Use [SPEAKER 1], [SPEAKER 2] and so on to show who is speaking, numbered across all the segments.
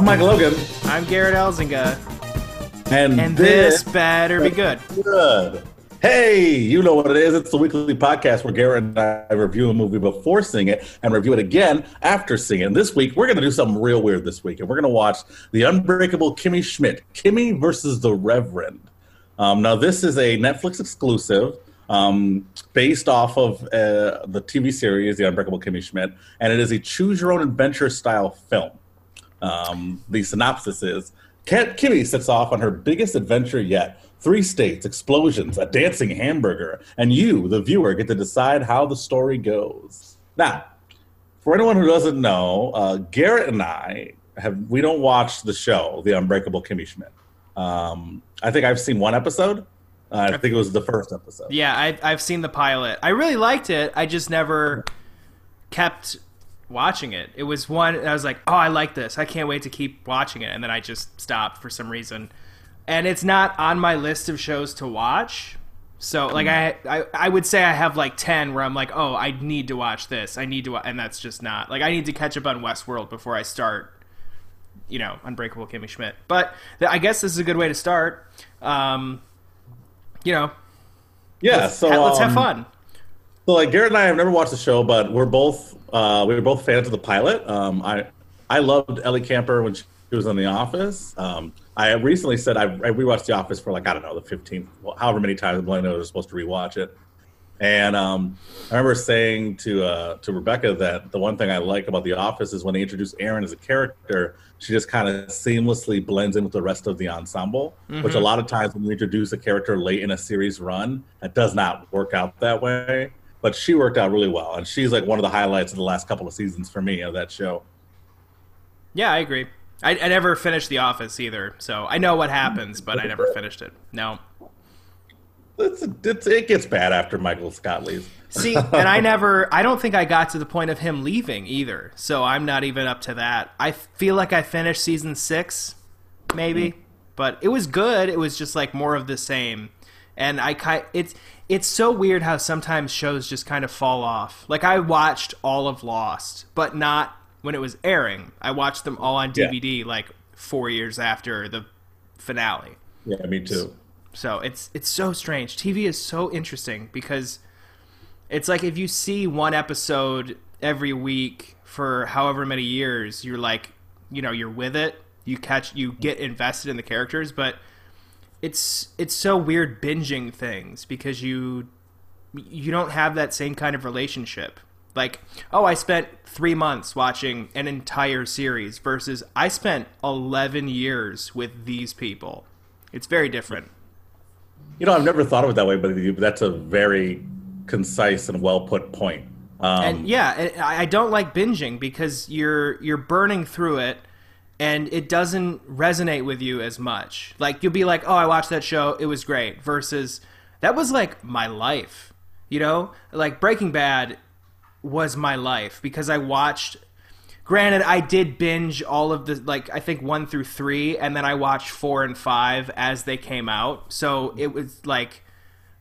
[SPEAKER 1] I'm Mike Logan.
[SPEAKER 2] I'm Garrett Elzinga.
[SPEAKER 1] And,
[SPEAKER 2] And this better be good.
[SPEAKER 1] good. Hey, you know what it is. It's the weekly podcast where Garrett and I review a movie before seeing it and review it again after seeing it. And this week, we're going to do something real weird this week. And we're going to watch The Unbreakable Kimmy Schmidt, Kimmy versus the Reverend. Um, now, this is a Netflix exclusive um, based off of uh, the TV series The Unbreakable Kimmy Schmidt, and it is a choose your own adventure style film. Um, the synopsis is Kimmy sets off on her biggest adventure yet. Three states, explosions, a dancing hamburger, and you, the viewer, get to decide how the story goes. Now, for anyone who doesn't know, uh, Garrett and I have we don't watch the show, The Unbreakable Kimmy Schmidt. Um, I think I've seen one episode. Uh, I think it was the first episode.
[SPEAKER 2] Yeah, I, I've seen the pilot. I really liked it. I just never kept watching it. It was one I was like, oh, I like this. I can't wait to keep watching it, and then I just stopped for some reason. And it's not on my list of shows to watch. So like I, I I would say I have like ten where I'm like, oh, I need to watch this. I need to, and that's just not like I need to catch up on Westworld before I start. You know, Unbreakable Kimmy Schmidt. But th- I guess this is a good way to start. Um, you know,
[SPEAKER 1] Yeah,
[SPEAKER 2] let's,
[SPEAKER 1] so
[SPEAKER 2] ha- let's have
[SPEAKER 1] um,
[SPEAKER 2] fun.
[SPEAKER 1] So like Garrett and I have never watched the show, but we're both uh, we were both fans of the pilot. Um, I I loved Ellie Kemper when she was on The Office. Um, I recently said I, I rewatched The Office for like I don't know the fifteenth, however many times I was supposed to rewatch it. And um, I remember saying to uh, to Rebecca that the one thing I like about The Office is when they introduce Erin as a character, she just kind of seamlessly blends in with the rest of the ensemble. Which a lot of times when you introduce a character late in a series run, that does not work out that way. But she worked out really well, and she's like one of the highlights of the last couple of seasons for me of that show.
[SPEAKER 2] Yeah, I agree. I, I never finished The Office either, so I know what happens, but I never finished it. No.
[SPEAKER 1] It's, it's, it gets bad after Michael Scott leaves.
[SPEAKER 2] See, and I never, I don't think I got to the point of him leaving either, so I'm not even up to that. I feel like I finished season six, maybe, hmm. but it was good. It was just like more of the same. And I it's it's so weird how sometimes shows just kind of fall off. Like I watched all of Lost, but not when it was airing. I watched them all on
[SPEAKER 1] Yeah.
[SPEAKER 2] DVD like four years after the finale.
[SPEAKER 1] Yeah, me too.
[SPEAKER 2] So it's it's so strange. TV is so interesting because it's like if you see one episode every week for however many years, you're like, you know, you're with it. You catch you get invested in the characters, but it's it's so weird binging things because you you don't have that same kind of relationship. Like, oh, I spent three months watching an entire series versus I spent 11 years with these people. It's very different.
[SPEAKER 1] You know, I've never thought of it that way, but that's a very concise and well put point. Um,
[SPEAKER 2] and yeah, I I don't like binging because you're you're burning through it, and it doesn't resonate with you as much. Like you'll be like, "Oh, I watched that show; it was great," versus that was like my life. You know, like Breaking Bad was my life because I watched. Granted, I did binge all of the like I think one through three, and then I watched four and five as they came out. So it was like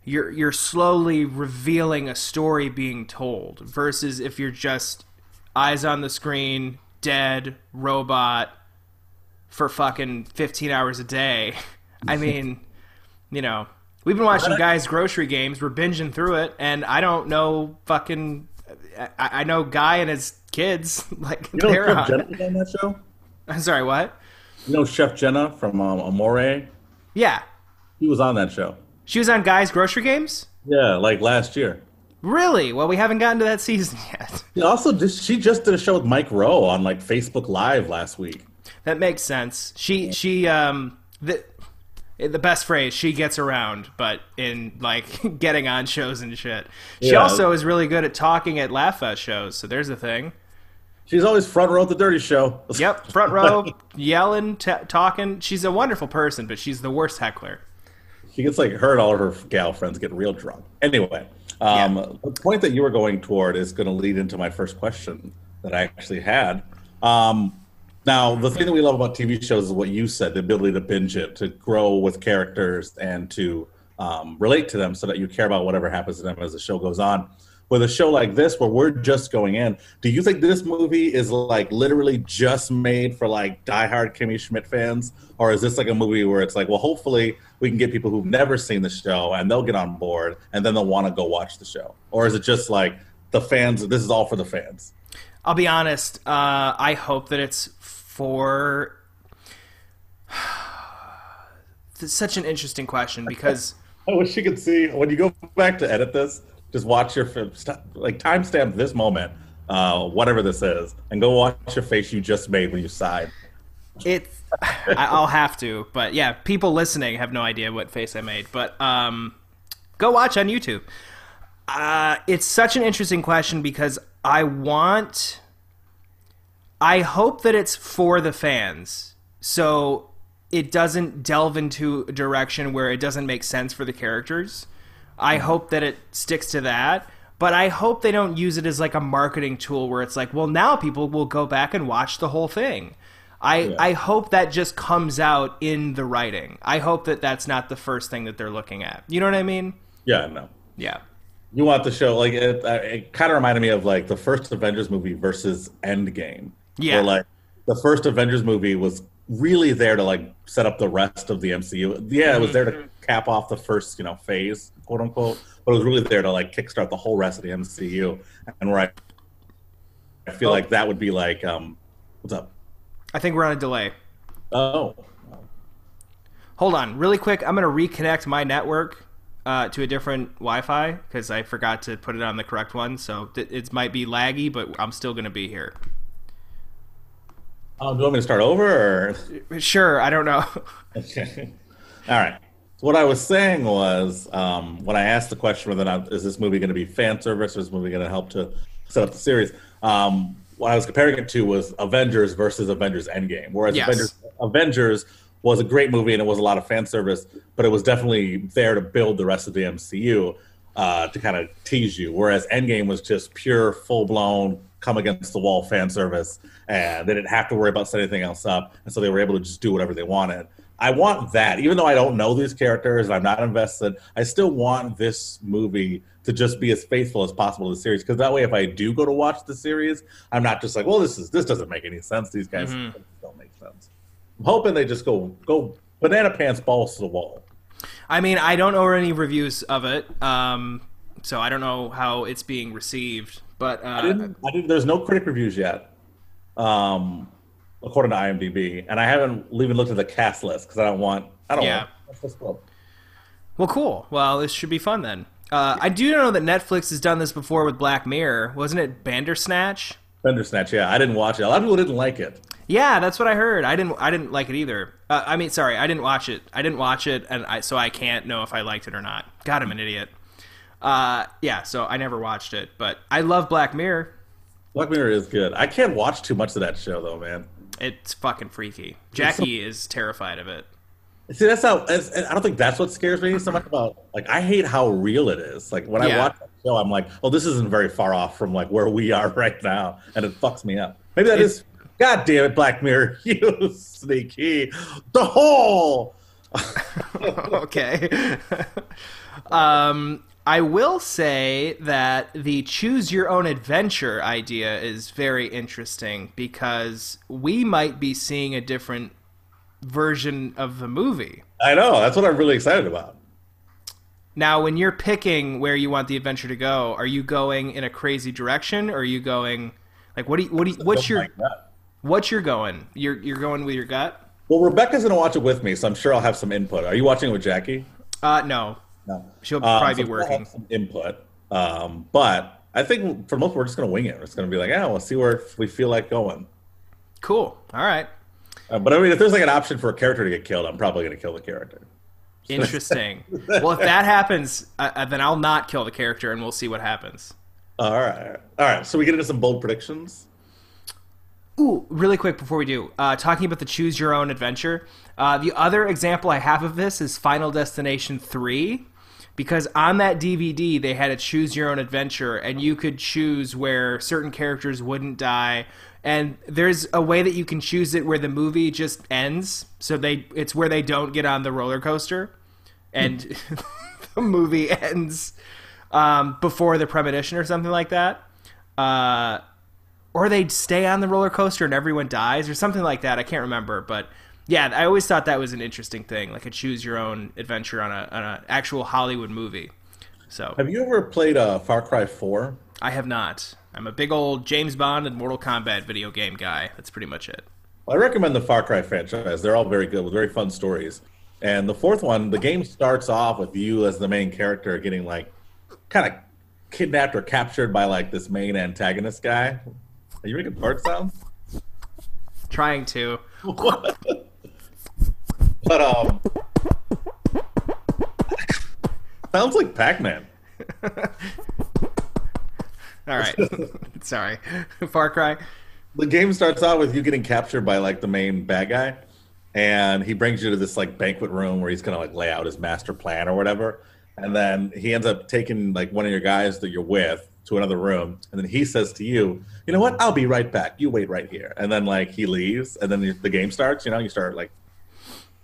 [SPEAKER 2] you're you're slowly revealing a story being told versus if you're just eyes on the screen, dead robot for fucking 15 hours a day. I mean, you know, we've been watching guys grocery games, we're binging through it and I don't know fucking I, I know Guy and his kids like
[SPEAKER 1] you know
[SPEAKER 2] they're
[SPEAKER 1] Chef
[SPEAKER 2] on.
[SPEAKER 1] Jenna on that show?
[SPEAKER 2] I'm sorry, what?
[SPEAKER 1] You know Chef Jenna from um, Amore?
[SPEAKER 2] Yeah.
[SPEAKER 1] He was on that show.
[SPEAKER 2] She was on Guys grocery games?
[SPEAKER 1] Yeah, like last year.
[SPEAKER 2] Really? Well, we haven't gotten to that season yet.
[SPEAKER 1] She also just she just did a show with Mike Rowe on like Facebook Live last week.
[SPEAKER 2] That makes sense. She she um the the best phrase she gets around, but in like getting on shows and shit. She
[SPEAKER 1] Yeah.
[SPEAKER 2] also is really good at talking at Laugh Fest shows. So there's a thing.
[SPEAKER 1] She's always front row at the Dirty Show.
[SPEAKER 2] Yep, front row, yelling, t- talking. She's a wonderful person, but she's the worst heckler.
[SPEAKER 1] She gets like her and all of her gal friends get real drunk. Anyway, um,
[SPEAKER 2] Yeah.
[SPEAKER 1] the point that you were going toward is going to lead into my first question that I actually had. Um, now, the thing that we love about TV shows is what you said: the ability to binge it, to grow with characters, and to um, relate to them, so that you care about whatever happens to them as the show goes on. with a show like this where we're just going in, do you think this movie is like literally just made for like diehard Kimmy Schmidt fans, or is this like a movie where it's like, well, hopefully we can get people who've never seen the show and they'll get on board and then they'll want to go watch the show, or is it just like the fans? This is all for the fans.
[SPEAKER 2] I'll be honest. Uh, I hope that it's for. It's such an interesting question because
[SPEAKER 1] I wish you could see when you go back to edit this. Just watch your like timestamp this moment, uh, whatever this is, and go watch your face you just made when you sighed.
[SPEAKER 2] it's. I'll have to, but yeah, people listening have no idea what face I made. But um, go watch on YouTube. Uh, it's such an interesting question because I want. I hope that it's for the fans, so it doesn't delve into a direction where it doesn't make sense for the characters. I hope that it sticks to that, but I hope they don't use it as like a marketing tool where it's like, well, now people will go back and watch the whole thing. I I hope that just comes out in the writing. I hope that that's not the first thing that they're looking at. You know what I mean?
[SPEAKER 1] Yeah, no.
[SPEAKER 2] Yeah.
[SPEAKER 1] You want the show like it? uh, It kind of reminded me of like the first Avengers movie versus Endgame.
[SPEAKER 2] Yeah.
[SPEAKER 1] Where, like the first Avengers movie was really there to like set up the rest of the MCU. Yeah, it was there to cap off the first you know phase, quote unquote. But it was really there to like kickstart the whole rest of the MCU. And where I, I feel
[SPEAKER 2] Oh.
[SPEAKER 1] like that would be like, um, what's up?
[SPEAKER 2] I think we're on a delay.
[SPEAKER 1] Oh,
[SPEAKER 2] Hold on, really quick. I'm gonna reconnect my network uh, to a different Wi-Fi because I forgot to put it on the correct one. So th- it might be laggy, but I'm still gonna be here.
[SPEAKER 1] Oh, do you want me to start over or?
[SPEAKER 2] Sure. I don't know.
[SPEAKER 1] Okay. All right. So what I was saying was, um, when I asked the question whether or not is this movie going to be fan service or is this movie going to help to set up the series, um, what I was comparing it to was Avengers versus Avengers Endgame. Whereas
[SPEAKER 2] Yes.
[SPEAKER 1] Avengers, Avengers was a great movie and it was a lot of fan service, but it was definitely there to build the rest of the MCU uh, to kind of tease you. Whereas Endgame was just pure, full blown, come against the wall fan service, and they didn't have to worry about setting anything else up, and so they were able to just do whatever they wanted. I want that, even though I don't know these characters and I'm not invested. I still want this movie to just be as faithful as possible to the series, because that way, if I do go to watch the series, I'm not just like, well, this is this doesn't make any sense. These guys don't make sense. I'm hoping they just go go banana pants balls to the wall.
[SPEAKER 2] I mean, I don't know any reviews of it, um, so I don't know how it's being received. But uh,
[SPEAKER 1] I didn't, I didn't, there's no critic reviews yet, um, according to IMDb, and I haven't even looked at the cast list because I don't want. I don't
[SPEAKER 2] Yeah.
[SPEAKER 1] want.
[SPEAKER 2] well, cool. Well, this should be fun then. Uh, I do know that Netflix has done this before with Black Mirror. Wasn't it Bandersnatch?
[SPEAKER 1] Bandersnatch, yeah, I didn't watch it. A lot of people didn't like it.
[SPEAKER 2] Yeah, that's what I heard. I didn't. I didn't like it either. Uh, I mean, sorry, I didn't watch it. I didn't watch it, and I, so I can't know if I liked it or not. God, I'm an idiot. Uh, yeah, so I never watched it, but I love Black Mirror.
[SPEAKER 1] Black Mirror is good. I can't watch too much of that show though, man.
[SPEAKER 2] It's fucking freaky. Jackie is terrified of it.
[SPEAKER 1] See, that's how. I don't think that's what scares me so much about. Like, I hate how real it is. Like when I watch that show, I'm like, oh, this isn't very far off from like where we are right now, and it fucks me up. Maybe that
[SPEAKER 2] It's-
[SPEAKER 1] is. God damn it, Black Mirror, you sneaky, the hole.
[SPEAKER 2] okay. um, I will say that the choose your own adventure idea is very interesting because we might be seeing a different version of the movie.
[SPEAKER 1] I know. That's what I'm really excited about.
[SPEAKER 2] Now, when you're picking where you want the adventure to go, are you going in a crazy direction or are you going like what do you, what do you, what's your what's your going? You're you're going with your gut?
[SPEAKER 1] Well, Rebecca's gonna watch it with me, so I'm sure I'll have some input. Are you watching it with Jackie?
[SPEAKER 2] Uh no.
[SPEAKER 1] No.
[SPEAKER 2] She'll
[SPEAKER 1] Um,
[SPEAKER 2] probably
[SPEAKER 1] so
[SPEAKER 2] be working.
[SPEAKER 1] some input, um, but I think for most we're just gonna wing it. It's gonna be like, yeah, we'll see where we feel like going.
[SPEAKER 2] Cool. All right.
[SPEAKER 1] Uh, but I mean, if there's like an option for a character to get killed, I'm probably gonna kill the character.
[SPEAKER 2] Interesting. well, if that happens, uh, then I'll not kill the character, and we'll see what happens.
[SPEAKER 1] All right, all right. So we get into some bold predictions.
[SPEAKER 2] Ooh, really quick before we do, uh, talking about the choose your own adventure. Uh, the other example I have of this is Final Destination 3, because on that DVD they had a choose your own adventure, and you could choose where certain characters wouldn't die. And there's a way that you can choose it where the movie just ends, so they it's where they don't get on the roller coaster, and the movie ends. um, before the premonition or something like that. Uh, or they'd stay on the roller coaster and everyone dies or something like that. I can't remember, but yeah, I always thought that was an interesting thing, like a choose your own adventure on a on an actual Hollywood movie. So
[SPEAKER 1] Have you ever played uh, Far Cry 4?
[SPEAKER 2] I have not. I'm a big old James Bond and Mortal Kombat video game guy. That's pretty much it.
[SPEAKER 1] I recommend the Far Cry franchise. They're all very good with very fun stories. And the fourth one, the game starts off with you as the main character getting like kind of kidnapped or captured by like this main antagonist guy. Are you making fart sounds?
[SPEAKER 2] Trying to.
[SPEAKER 1] but um, sounds like Pac-Man.
[SPEAKER 2] All right. Sorry. Far Cry.
[SPEAKER 1] The game starts out with you getting captured by like the main bad guy, and he brings you to this like banquet room where he's gonna like lay out his master plan or whatever. And then he ends up taking like one of your guys that you're with to another room, and then he says to you, "You know what? I'll be right back. You wait right here." And then like he leaves, and then the game starts. You know, you start like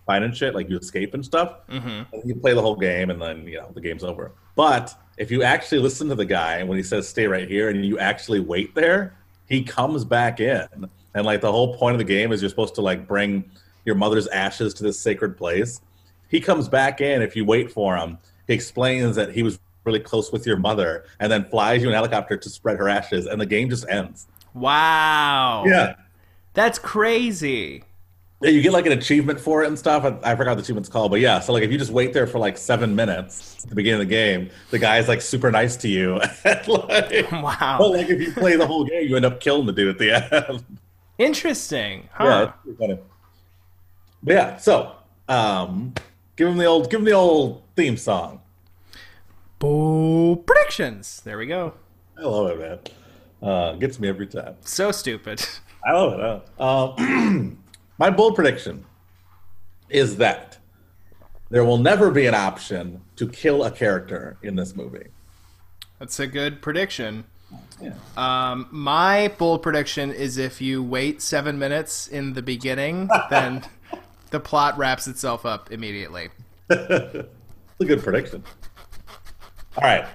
[SPEAKER 1] finding shit, like you escape and stuff.
[SPEAKER 2] Mm-hmm.
[SPEAKER 1] And you play the whole game, and then you know the game's over. But if you actually listen to the guy when he says "stay right here" and you actually wait there, he comes back in, and like the whole point of the game is you're supposed to like bring your mother's ashes to this sacred place. He comes back in if you wait for him. He explains that he was really close with your mother, and then flies you in a helicopter to spread her ashes, and the game just ends.
[SPEAKER 2] Wow.
[SPEAKER 1] Yeah.
[SPEAKER 2] That's crazy.
[SPEAKER 1] Yeah, you get like an achievement for it and stuff. I, I forgot what the achievement's called, but yeah. So like, if you just wait there for like seven minutes at the beginning of the game, the guy's like super nice to you. like,
[SPEAKER 2] Wow.
[SPEAKER 1] But like, if you play the whole game, you end up killing the dude at the end.
[SPEAKER 2] Interesting. Huh.
[SPEAKER 1] yeah, it's funny. But yeah, so um, give him the old, give him the old theme song.
[SPEAKER 2] Boo predictions. There we go.
[SPEAKER 1] I love it, man. Uh, gets me every time.
[SPEAKER 2] So stupid.
[SPEAKER 1] I love it. Uh, um, my bold prediction is that there will never be an option to kill a character in this movie.
[SPEAKER 2] That's a good prediction.
[SPEAKER 1] Yeah.
[SPEAKER 2] Um, my bold prediction is if you wait seven minutes in the beginning, then the plot wraps itself up immediately.
[SPEAKER 1] It's a good prediction. All right.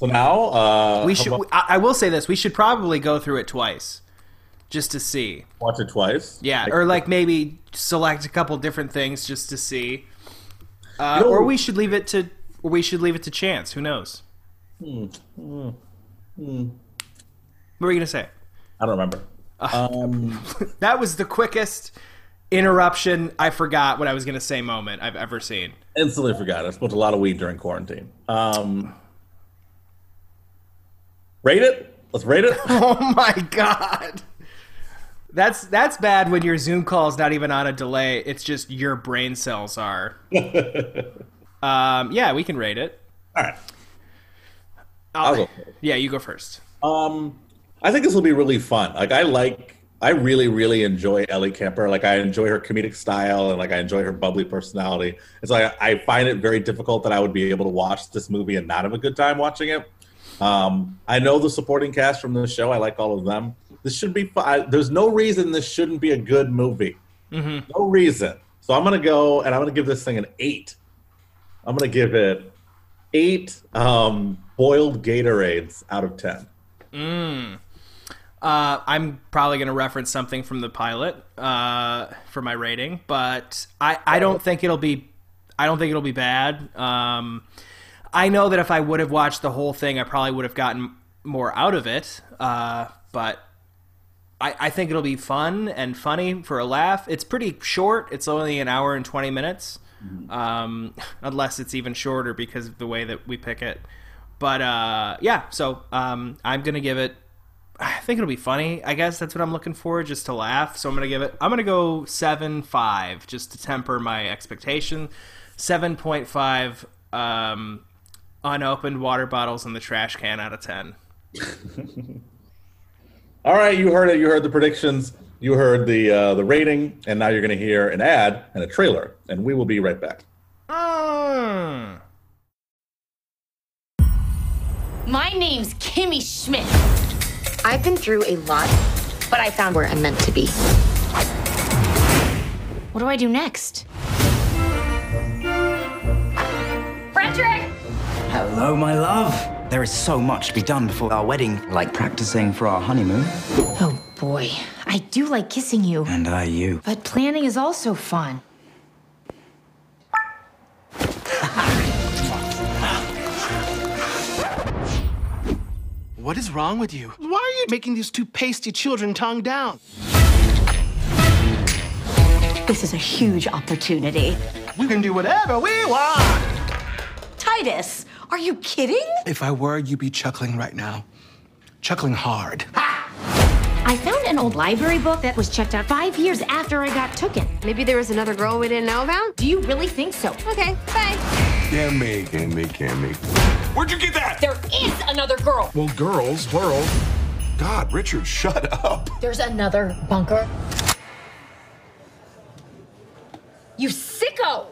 [SPEAKER 1] So now uh,
[SPEAKER 2] We should.
[SPEAKER 1] about-
[SPEAKER 2] I, I will say this: we should probably go through it twice, just to see.
[SPEAKER 1] watch it twice.
[SPEAKER 2] Yeah, or like maybe select a couple different things just to see. Uh, or we should leave it to. Or we should leave it to chance. Who knows?
[SPEAKER 1] Hmm.
[SPEAKER 2] What were you gonna say?
[SPEAKER 1] I don't remember. Um,
[SPEAKER 2] That was the quickest interruption. I forgot what I was gonna say. Moment I've ever seen.
[SPEAKER 1] instantly forgot. I smoked a lot of weed during quarantine. Um, rate it. Let's rate it.
[SPEAKER 2] Oh my god. That's that's bad when your Zoom call is not even on a delay. It's just your brain cells are. um, yeah, we can rate it.
[SPEAKER 1] All right.
[SPEAKER 2] I'll-
[SPEAKER 1] go first.
[SPEAKER 2] Yeah, you go first.
[SPEAKER 1] Um, I think this will be really fun. Like I like, I really, really enjoy Ellie Kemper. Like I enjoy her comedic style and like I enjoy her bubbly personality. It's like I find it very difficult that I would be able to watch this movie and not have a good time watching it. Um, I know the supporting cast from the show. I like all of them. This should be fun. There's no reason this shouldn't be a good movie.
[SPEAKER 2] Mhm.
[SPEAKER 1] No reason. So I'm gonna go and I'm gonna give this thing an eight. I'm gonna give it eight um, boiled Gatorades out of ten.
[SPEAKER 2] Mm. Uh, I'm probably going to reference something from the pilot uh, for my rating, but I, I don't think it'll be I don't think it'll be bad. Um, I know that if I would have watched the whole thing, I probably would have gotten more out of it. Uh, but I, I think it'll be fun and funny for a laugh. It's pretty short. It's only an hour and twenty minutes, um, unless it's even shorter because of the way that we pick it. But uh, yeah, so um, I'm gonna give it. I think it'll be funny. I guess that's what I'm looking for, just to laugh. So I'm gonna give it. I'm gonna go seven five, just to temper my expectation. Seven point five um, unopened water bottles in the trash can out of ten.
[SPEAKER 1] All right, you heard it. You heard the predictions. You heard the uh, the rating, and now you're going to hear an ad and a trailer, and we will be right back.
[SPEAKER 2] Mm.
[SPEAKER 3] My name's Kimmy Schmidt.
[SPEAKER 4] I've been through a lot, but I found where I'm meant to be.
[SPEAKER 3] What do I do next? Frederick!
[SPEAKER 5] Hello, my love. There is so much to be done before our wedding, like practicing for our honeymoon.
[SPEAKER 3] Oh boy, I do like kissing you,
[SPEAKER 5] And I you.
[SPEAKER 3] but planning is also fun.
[SPEAKER 6] What is wrong with you? Why are you making these two pasty children tongue down?
[SPEAKER 7] This is a huge opportunity.
[SPEAKER 6] We can do whatever we want.
[SPEAKER 7] Titus, are you kidding?
[SPEAKER 6] If I were, you'd be chuckling right now. Chuckling hard.
[SPEAKER 3] I found an old library book that was checked out five years after I got tooken.
[SPEAKER 4] Maybe there was another girl we didn't know about?
[SPEAKER 3] Do you really think so?
[SPEAKER 4] Okay, bye.
[SPEAKER 8] Can me, can me, can me. Where'd you get that?
[SPEAKER 3] There is another girl.
[SPEAKER 8] Well, girls, plural. God, Richard, shut up.
[SPEAKER 3] There's another bunker. You sicko!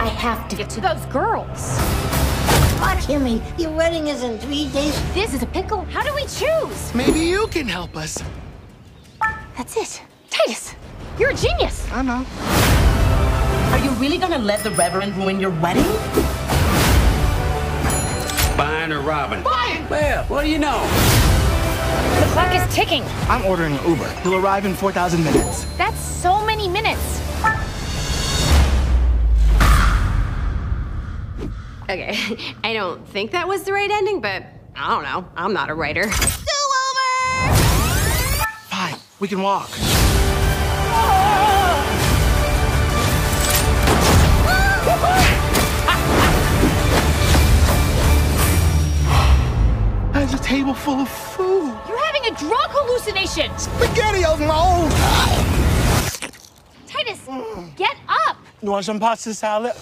[SPEAKER 3] I have to get to those girls.
[SPEAKER 7] But Kimmy, your wedding is in three days.
[SPEAKER 3] This is a pickle. How do we choose?
[SPEAKER 6] Maybe you can help us.
[SPEAKER 3] That's it. Titus, you're a genius.
[SPEAKER 6] I know.
[SPEAKER 7] Are you really gonna let the Reverend ruin your wedding?
[SPEAKER 9] Buying or robbing?
[SPEAKER 3] Fine.
[SPEAKER 9] Well, what do you know?
[SPEAKER 3] The clock is ticking.
[SPEAKER 6] I'm ordering an Uber. He'll arrive in 4,000 minutes.
[SPEAKER 3] That's so many minutes.
[SPEAKER 4] Okay, I don't think that was the right ending, but I don't know. I'm not a writer. Still over!
[SPEAKER 6] Fine, we can walk. There's a table full of food.
[SPEAKER 3] You're having a drug hallucination.
[SPEAKER 6] SpaghettiOs roll.
[SPEAKER 3] Titus, get up. Mm.
[SPEAKER 6] You want some pasta salad?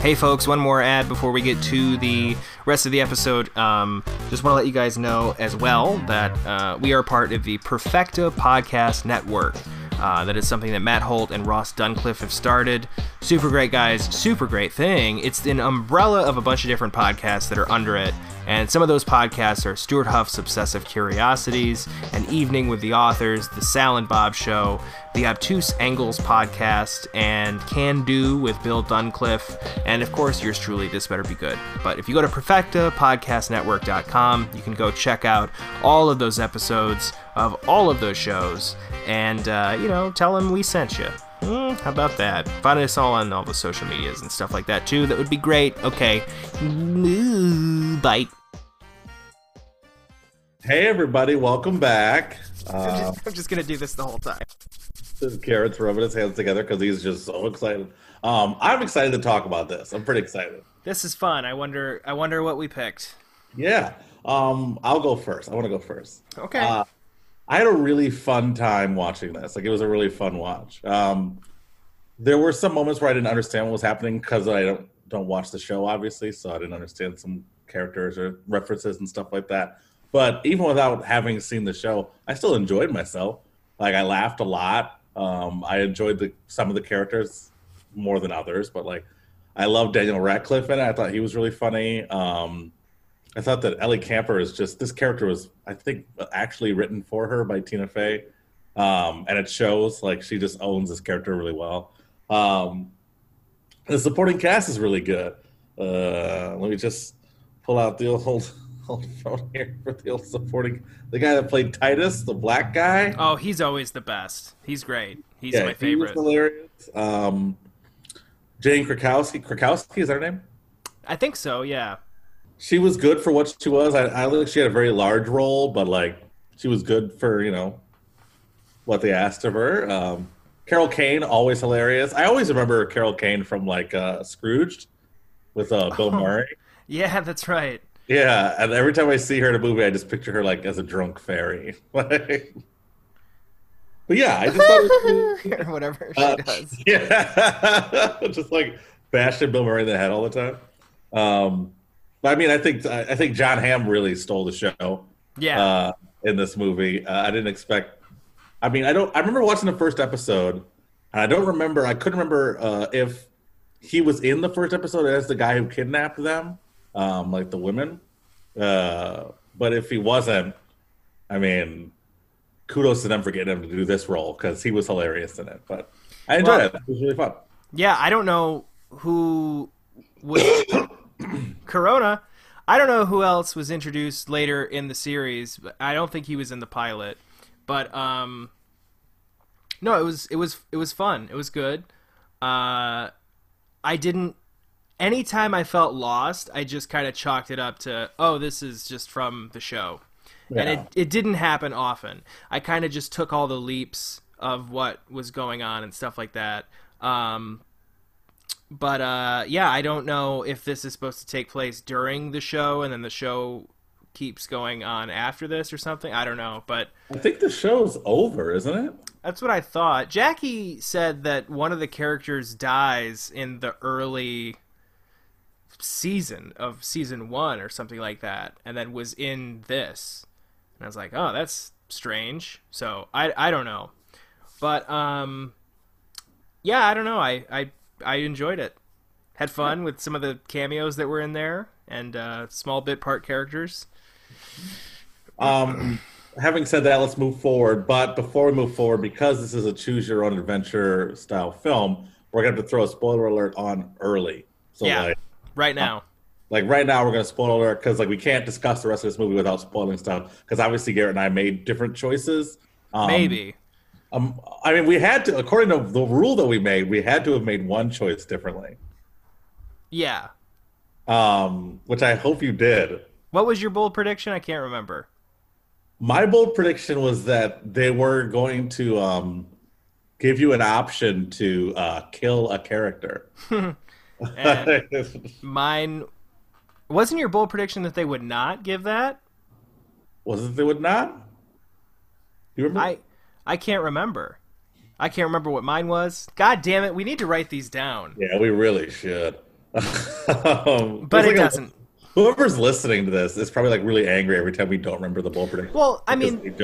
[SPEAKER 2] Hey, folks, one more ad before we get to the rest of the episode. Um, just want to let you guys know as well that uh, we are part of the Perfecta Podcast Network. Uh, that is something that Matt Holt and Ross Duncliffe have started. Super great guys, super great thing. It's an umbrella of a bunch of different podcasts that are under it. And some of those podcasts are Stuart Huff's Obsessive Curiosities, An Evening with the Authors, The Sal and Bob Show, The Obtuse Angles Podcast, and Can Do with Bill Duncliffe, and of course, yours truly, This Better Be Good. But if you go to perfectapodcastnetwork.com, you can go check out all of those episodes of all of those shows, and, uh, you know, tell them we sent you. Hmm, how about that? Find us all on all the social medias and stuff like that too. That would be great. Okay. Bye.
[SPEAKER 1] Hey, everybody, welcome back.
[SPEAKER 2] I'm, just, I'm just gonna do this the whole time.
[SPEAKER 1] Garrett's rubbing his hands together because he's just so excited. Um, I'm excited to talk about this. I'm pretty excited.
[SPEAKER 2] This is fun. I wonder. I wonder what we picked.
[SPEAKER 1] Yeah. Um, I'll go first. I want to go first.
[SPEAKER 2] Okay.
[SPEAKER 1] Uh, I had a really fun time watching this. Like it was a really fun watch. Um, there were some moments where I didn't understand what was happening because I don't don't watch the show, obviously, so I didn't understand some characters or references and stuff like that. But even without having seen the show, I still enjoyed myself. Like I laughed a lot. Um, I enjoyed the some of the characters more than others, but like I love Daniel Radcliffe it. I thought he was really funny. Um, I thought that Ellie Kemper is just this character was I think actually written for her by Tina Fey, um, and it shows like she just owns this character really well. Um, the supporting cast is really good. Uh, let me just pull out the old old phone here for the old supporting the guy that played Titus, the black guy.
[SPEAKER 2] Oh, he's always the best. He's great. He's
[SPEAKER 1] yeah,
[SPEAKER 2] my
[SPEAKER 1] he
[SPEAKER 2] favorite.
[SPEAKER 1] hilarious. Um, Jane Krakowski, Krakowski is that her name?
[SPEAKER 2] I think so. Yeah.
[SPEAKER 1] She was good for what she was. I, I think she had a very large role, but like she was good for you know what they asked of her. Um, Carol Kane always hilarious. I always remember Carol Kane from like uh, Scrooged with uh, Bill Murray.
[SPEAKER 2] Yeah, that's right.
[SPEAKER 1] Yeah, and every time I see her in a movie, I just picture her like as a drunk fairy. Like, but yeah, I just thought it was,
[SPEAKER 2] whatever she
[SPEAKER 1] uh,
[SPEAKER 2] does.
[SPEAKER 1] Yeah, just like bashing Bill Murray in the head all the time. Um, I mean, I think I think John Hamm really stole the show.
[SPEAKER 2] Yeah.
[SPEAKER 1] Uh, in this movie, uh, I didn't expect. I mean, I don't. I remember watching the first episode, and I don't remember. I couldn't remember uh, if he was in the first episode as the guy who kidnapped them, um, like the women. Uh, but if he wasn't, I mean, kudos to them for getting him to do this role because he was hilarious in it. But I enjoyed
[SPEAKER 2] Well,
[SPEAKER 1] it. It was really fun.
[SPEAKER 2] Yeah, I don't know who was Corona. I don't know who else was introduced later in the series. But I don't think he was in the pilot. But um no, it was it was it was fun. It was good. Uh I didn't anytime I felt lost, I just kind of chalked it up to, oh, this is just from the show. And it, it didn't happen often. I kind of just took all the leaps of what was going on and stuff like that. Um, but uh, yeah, I don't know if this is supposed to take place during the show and then the show keeps going on after this or something. I don't know, but
[SPEAKER 1] I think the show's over, isn't it?
[SPEAKER 2] that's what I thought. Jackie said that one of the characters dies in the early season of season one or something like that, and then was in this. And I was like, oh, that's strange. So I I don't know, but um, yeah, I don't know. I I I enjoyed it. Had fun with some of the cameos that were in there and uh, small bit part characters.
[SPEAKER 1] Um, having said that, let's move forward. But before we move forward, because this is a choose your own adventure style film, we're have to throw a spoiler alert on early. So
[SPEAKER 2] Yeah.
[SPEAKER 1] like,
[SPEAKER 2] Right now,
[SPEAKER 1] like right now, we're gonna spoil alert because like we can't discuss the rest of this movie without spoiling stuff. Because obviously Garrett and I made different choices. Um,
[SPEAKER 2] maybe.
[SPEAKER 1] Um, I mean, we had to, according to the rule that we made, we had to have made one choice differently.
[SPEAKER 2] Yeah.
[SPEAKER 1] Um, which I hope you did.
[SPEAKER 2] What was your bold prediction? I can't remember.
[SPEAKER 1] My bold prediction was that they were going to um, give you an option to uh, kill a character.
[SPEAKER 2] Mine wasn't your bold prediction that they would not give that.
[SPEAKER 1] was it they would not? You remember?
[SPEAKER 2] I I can't remember. I can't remember what mine was. God damn it! We need to write these down.
[SPEAKER 1] yeah, we really should. um,
[SPEAKER 2] But it
[SPEAKER 1] like
[SPEAKER 2] doesn't.
[SPEAKER 1] whoever's listening to this is probably like really angry every time we don't remember the bold prediction.
[SPEAKER 2] Well, I mean-.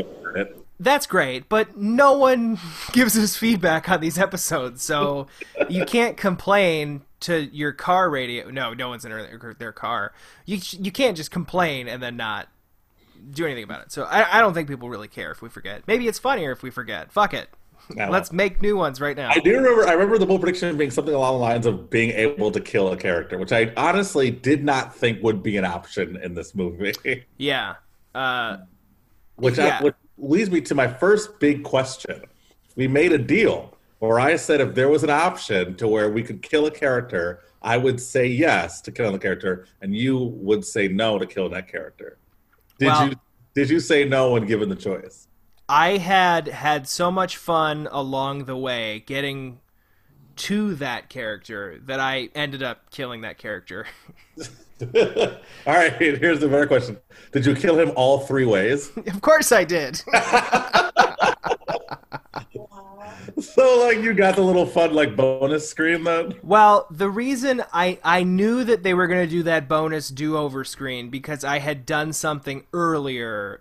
[SPEAKER 2] That's great, but no one gives us feedback on these episodes, so you can't complain to your car radio. No, no one's in their, their car. You you can't just complain and then not do anything about it. So I, I don't think people really care if we forget. Maybe it's funnier if we forget. Fuck it. Let's make new ones right now.
[SPEAKER 1] I do remember. I remember the bold prediction being something along the lines of being able to kill a character, which I honestly did not think would be an option in this movie.
[SPEAKER 2] Yeah. Uh,
[SPEAKER 1] which,
[SPEAKER 2] Yeah.
[SPEAKER 1] I, which leads me to my first big question. We made a deal where I said if there was an option to where we could kill a character, I would say yes to killing the character, and you would say no to killing that character. Did
[SPEAKER 2] Well-
[SPEAKER 1] you? Did you say no when given the choice?
[SPEAKER 2] I had had so much fun along the way getting to that character that I ended up killing that character.
[SPEAKER 1] All right. Here's the better question: Did you kill him all three ways?
[SPEAKER 2] of course I did.
[SPEAKER 1] so like you got the little fun like bonus screen then?
[SPEAKER 2] Well, the reason I I knew that they were going to do that bonus do-over screen because I had done something earlier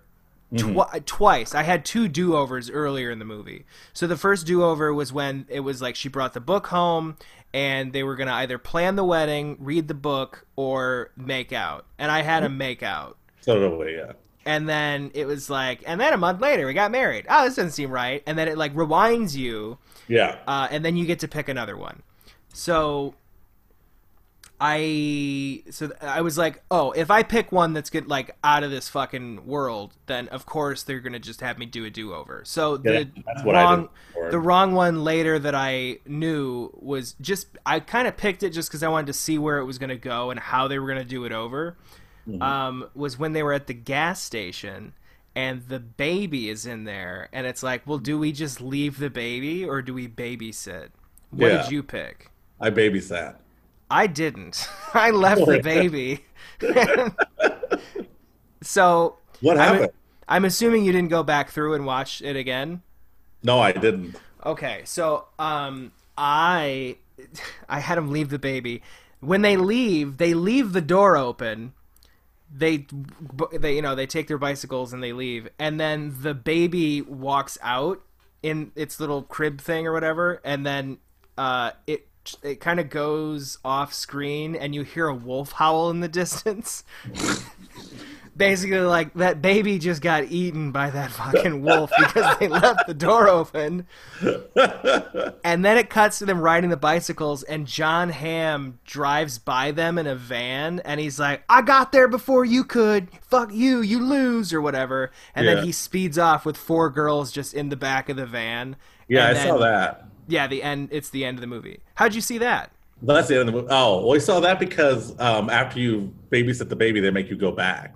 [SPEAKER 2] mm-hmm. twi- twice. I had two do-overs earlier in the movie. So the first do-over was when it was like she brought the book home and they were going to either plan the wedding, read the book or make out. And I had a mm-hmm. make out.
[SPEAKER 1] Totally, yeah.
[SPEAKER 2] And then it was like and then a month later we got married. Oh, this doesn't seem right. And then it like rewinds you
[SPEAKER 1] Yeah.
[SPEAKER 2] uh, and then you get to pick another one. So I so I was like, oh, if I pick one that's good, like out of this fucking world, then of course they're gonna just have me do a do over. So
[SPEAKER 1] Yeah,
[SPEAKER 2] the wrong the wrong one later that I knew was just I kind of picked it just because I wanted to see where it was gonna go and how they were gonna do it over.
[SPEAKER 1] Mm-hmm.
[SPEAKER 2] Um, was when they were at the gas station and the baby is in there and it's like well do we just leave the baby or do we babysit what
[SPEAKER 1] Yeah.
[SPEAKER 2] did you pick
[SPEAKER 1] I babysat.
[SPEAKER 2] i didn't i left the baby so
[SPEAKER 1] What
[SPEAKER 2] I'm,
[SPEAKER 1] happened?
[SPEAKER 2] I'm assuming you didn't go back through and watch it again
[SPEAKER 1] No, I didn't.
[SPEAKER 2] Okay, so um, I I had them leave the baby. When they leave, they leave the door open. They they you know they take their bicycles and they leave, and then the baby walks out in its little crib thing or whatever, and then uh, it it kind of goes off screen, and you hear a wolf howl in the distance. Basically like that baby just got eaten by that fucking wolf because they left the door open. and then it cuts to them riding the bicycles, and John Hamm drives by them in a van, and he's like, "I got there before you could. Fuck you, you lose, or whatever." And
[SPEAKER 1] Yeah.
[SPEAKER 2] then he speeds off with four girls just in the back of the van.
[SPEAKER 1] Yeah,
[SPEAKER 2] And
[SPEAKER 1] I saw that.
[SPEAKER 2] Yeah, the end. It's the end of the movie. How'd you see that?
[SPEAKER 1] That's the end of the movie. Oh, well, we saw that because um, after you babysit the baby, they make you go back.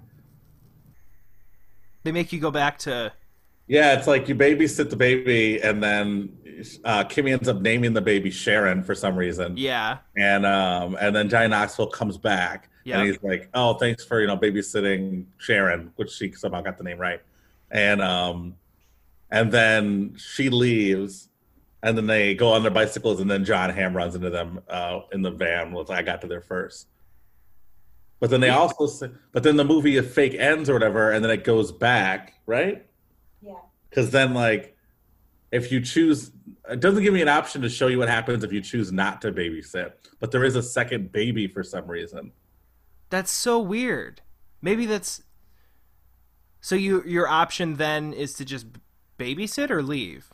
[SPEAKER 2] They make you go back to.
[SPEAKER 1] Yeah, it's like you babysit the baby, and then uh, Kimmy ends up naming the baby Sharon for some reason.
[SPEAKER 2] Yeah.
[SPEAKER 1] and um, and then Johnny Knoxville comes back,
[SPEAKER 2] Yeah.
[SPEAKER 1] and he's like, "Oh, thanks for you know babysitting Sharon," which she somehow got the name right, and um, and then she leaves, and then they go on their bicycles, and then John Hamm runs into them uh, in the van. With I got to there first. But then they also, say, but then the movie if fake ends or whatever, and then it goes back, right?
[SPEAKER 10] Yeah.
[SPEAKER 1] Because then, like, if you choose, it doesn't give me an option to show you what happens if you choose not to babysit. But there is a second baby for some reason.
[SPEAKER 2] That's so weird. Maybe that's. So you your option then is to just babysit or leave.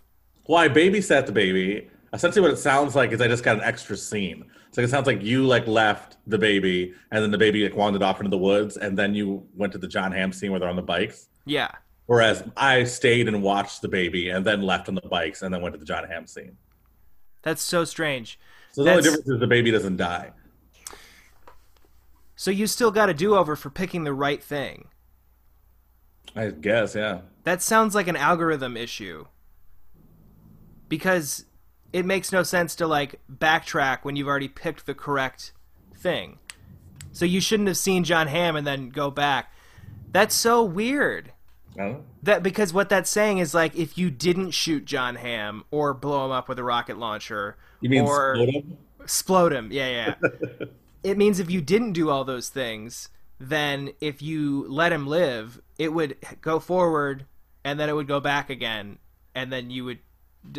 [SPEAKER 1] Well, I babysat the baby. Essentially, what it sounds like is I just got an extra scene. So it sounds like you like left the baby, and then the baby like wandered off into the woods, and then you went to the John Hamm scene where they're on the bikes.
[SPEAKER 2] Yeah.
[SPEAKER 1] Whereas I stayed and watched the baby, and then left on the bikes, and then went to the John Hamm scene.
[SPEAKER 2] That's so strange.
[SPEAKER 1] So the only difference is the baby doesn't die.
[SPEAKER 2] So you still got a do-over for picking the right thing.
[SPEAKER 1] I guess, yeah.
[SPEAKER 2] That sounds like an algorithm issue. Because it makes no sense to like backtrack when you've already picked the correct thing. So you shouldn't have seen John Hamm and then go back. That's so weird.
[SPEAKER 1] I.
[SPEAKER 2] That because what that's saying is like if you didn't shoot John Hamm or blow him up with a rocket launcher
[SPEAKER 1] You mean
[SPEAKER 2] or
[SPEAKER 1] split him?
[SPEAKER 2] explode him, yeah, yeah. it means if you didn't do all those things, then if you let him live, it would go forward and then it would go back again, and then you would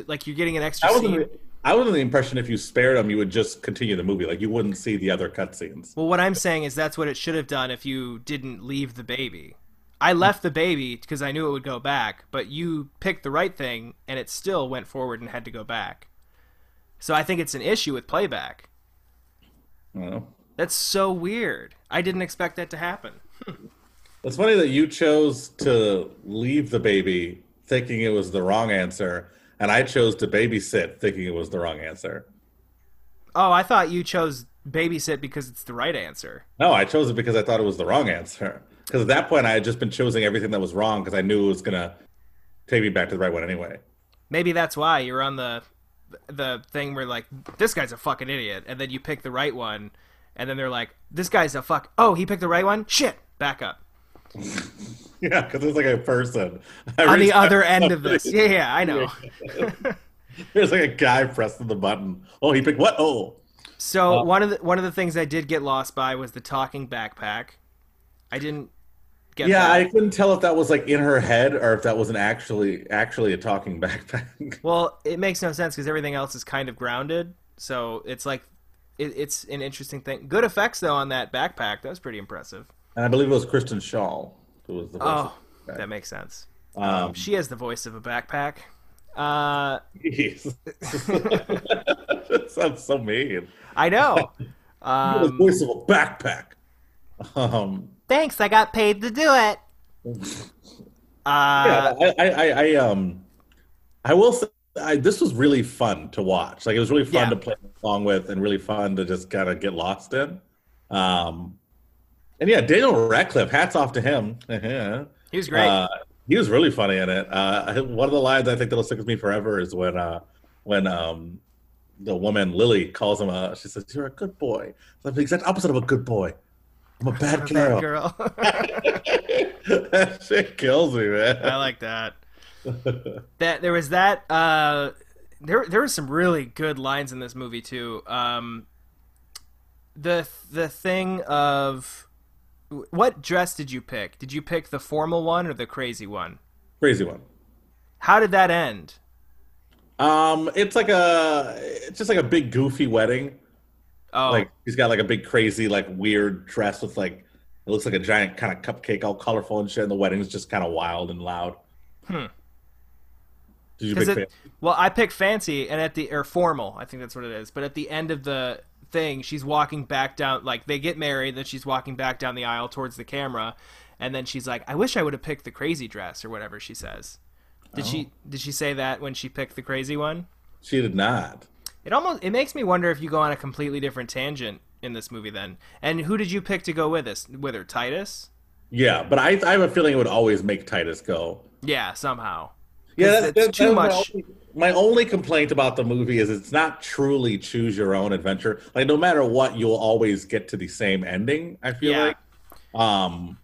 [SPEAKER 2] like you're getting an extra
[SPEAKER 1] I was,
[SPEAKER 2] scene.
[SPEAKER 1] I was under the impression if you spared him, you would just continue the movie. Like you wouldn't see the other cutscenes.
[SPEAKER 2] Well, what I'm saying is that's what it should have done if you didn't leave the baby. I left the baby because I knew it would go back, but you picked the right thing and it still went forward and had to go back. So I think it's an issue with playback.
[SPEAKER 1] I don't know.
[SPEAKER 2] That's so weird. I didn't expect that to happen.
[SPEAKER 1] It's funny that you chose to leave the baby thinking it was the wrong answer, and I chose to babysit thinking it was the wrong answer.
[SPEAKER 2] Oh, I thought you chose babysit because it's the right answer.
[SPEAKER 1] No, I chose it because I thought it was the wrong answer. Because at that point, I had just been choosing everything that was wrong because I knew it was gonna take me back to the right one anyway.
[SPEAKER 2] Maybe that's why you're on the the thing where like this guy's a fucking idiot, and then you pick the right one, and then they're like, this guy's a fuck. Oh, he picked the right one. Shit, back up.
[SPEAKER 1] Yeah, because it's like a person
[SPEAKER 2] on the other end of this. Yeah, yeah, I know.
[SPEAKER 1] There's like a guy pressing the button. Oh, he picked what? Oh,
[SPEAKER 2] So uh, one of the one of the things I did get lost by was the talking backpack. I didn't get
[SPEAKER 1] yeah.
[SPEAKER 2] that.
[SPEAKER 1] I couldn't tell if that was like in her head or if that wasn't actually actually a talking backpack.
[SPEAKER 2] Well, it makes no sense because everything else is kind of grounded. So it's like it, it's an interesting thing. Good effects though on that backpack. That was pretty impressive.
[SPEAKER 1] And I believe it was Kristen Schaal who was the voice.
[SPEAKER 2] Oh,
[SPEAKER 1] of the
[SPEAKER 2] that makes sense.
[SPEAKER 1] Um,
[SPEAKER 2] She has the voice of a backpack. Uh,
[SPEAKER 1] that sounds so mean.
[SPEAKER 2] I know.
[SPEAKER 1] the
[SPEAKER 2] Um,
[SPEAKER 1] voice of a backpack. Um,
[SPEAKER 2] thanks, I got paid to do it. Uh,
[SPEAKER 1] yeah, I, I, I, I, um, I will say, I, this was really fun to watch. Like it was really fun
[SPEAKER 2] Yeah.
[SPEAKER 1] to play along with, and really fun to just kind of get lost in. Um, and yeah, Daniel Radcliffe. Hats off to him.
[SPEAKER 2] He was great.
[SPEAKER 1] Uh, he was really funny in it. Uh, one of the lines I think that'll stick with me forever is when uh, when um, the woman Lily calls him a. She says, "You're a good boy." I'm the exact opposite of a good boy. I'm a bad
[SPEAKER 2] Bad
[SPEAKER 1] girl.
[SPEAKER 2] girl.
[SPEAKER 1] that shit kills me, man.
[SPEAKER 2] I like that. that there was that. Uh, there there were some really good lines in this movie too. Um, the the thing of what dress did you pick? Did you pick the formal one or the crazy one?
[SPEAKER 1] Crazy one.
[SPEAKER 2] How did that end?
[SPEAKER 1] Um, it's like a, it's just like a big goofy wedding.
[SPEAKER 2] Oh,
[SPEAKER 1] Like he's got like a big crazy like weird dress with like It looks like a giant kind of cupcake, all colorful and shit. And the wedding's just kind of wild and loud.
[SPEAKER 2] Hmm.
[SPEAKER 1] Did you pick
[SPEAKER 2] it- well, I picked fancy, and at the or formal, I think that's what it is. But at the end of the thing, she's walking back down. Like they get married, then she's walking back down the aisle towards the camera, and then she's like, "I wish I would have picked the crazy dress," or whatever she says. Did she oh. did she say that when she picked the crazy one?
[SPEAKER 1] She did not.
[SPEAKER 2] It almost it makes me wonder if you go on a completely different tangent in this movie then. And who did you pick to go with us? With her, Titus?
[SPEAKER 1] Yeah, but I, I have a feeling it would always make Titus go.
[SPEAKER 2] Yeah, somehow.
[SPEAKER 1] Yeah,
[SPEAKER 2] it's
[SPEAKER 1] that's-
[SPEAKER 2] too
[SPEAKER 1] that's my
[SPEAKER 2] much.
[SPEAKER 1] only- My only complaint about the movie is it's not truly choose your own adventure. Like no matter what, you'll always get to the same ending. I feel
[SPEAKER 2] Yeah.
[SPEAKER 1] like, um,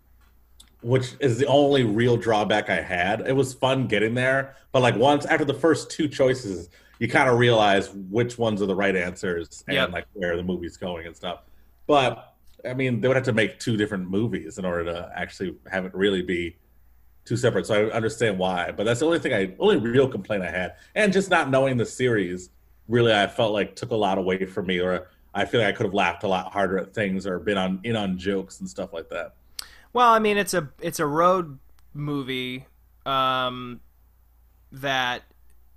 [SPEAKER 1] which is the only real drawback I had. It was fun getting there, but like once after the first two choices, you kind of realize which ones are the right answers and
[SPEAKER 2] Yep.
[SPEAKER 1] like where the movie's going and stuff. But I mean, they would have to make two different movies in order to actually have it really be two separate. So I understand why, but that's the only thing I, only real complaint I had, and just not knowing the series. Really, I felt like took a lot away from me, or I feel like I could have laughed a lot harder at things, or been on in on jokes and stuff like that.
[SPEAKER 2] Well, I mean, it's a it's a road movie um, that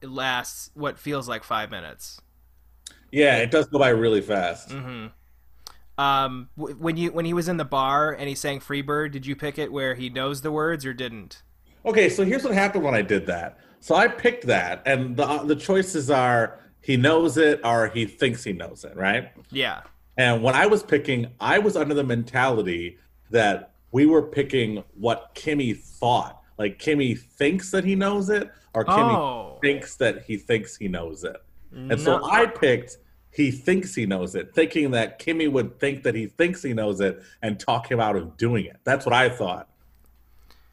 [SPEAKER 2] lasts what feels like five minutes.
[SPEAKER 1] Yeah, it does go by really fast.
[SPEAKER 2] Mm-hmm. Um, w- when you when he was in the bar and he sang "Freebird," did you pick it where he knows the words or didn't?
[SPEAKER 1] Okay, so here's what happened when I did that. So I picked that, and the the choices are he knows it or he thinks he knows it, right?
[SPEAKER 2] Yeah.
[SPEAKER 1] And when I was picking, I was under the mentality that we were picking what Kimmy thought. Like Kimmy thinks that he knows it, or Kimmy
[SPEAKER 2] Oh.
[SPEAKER 1] thinks that he thinks he knows it. And so I picked he thinks he knows it, thinking that Kimmy would think that he thinks he knows it and talk him out of doing it. That's what I thought.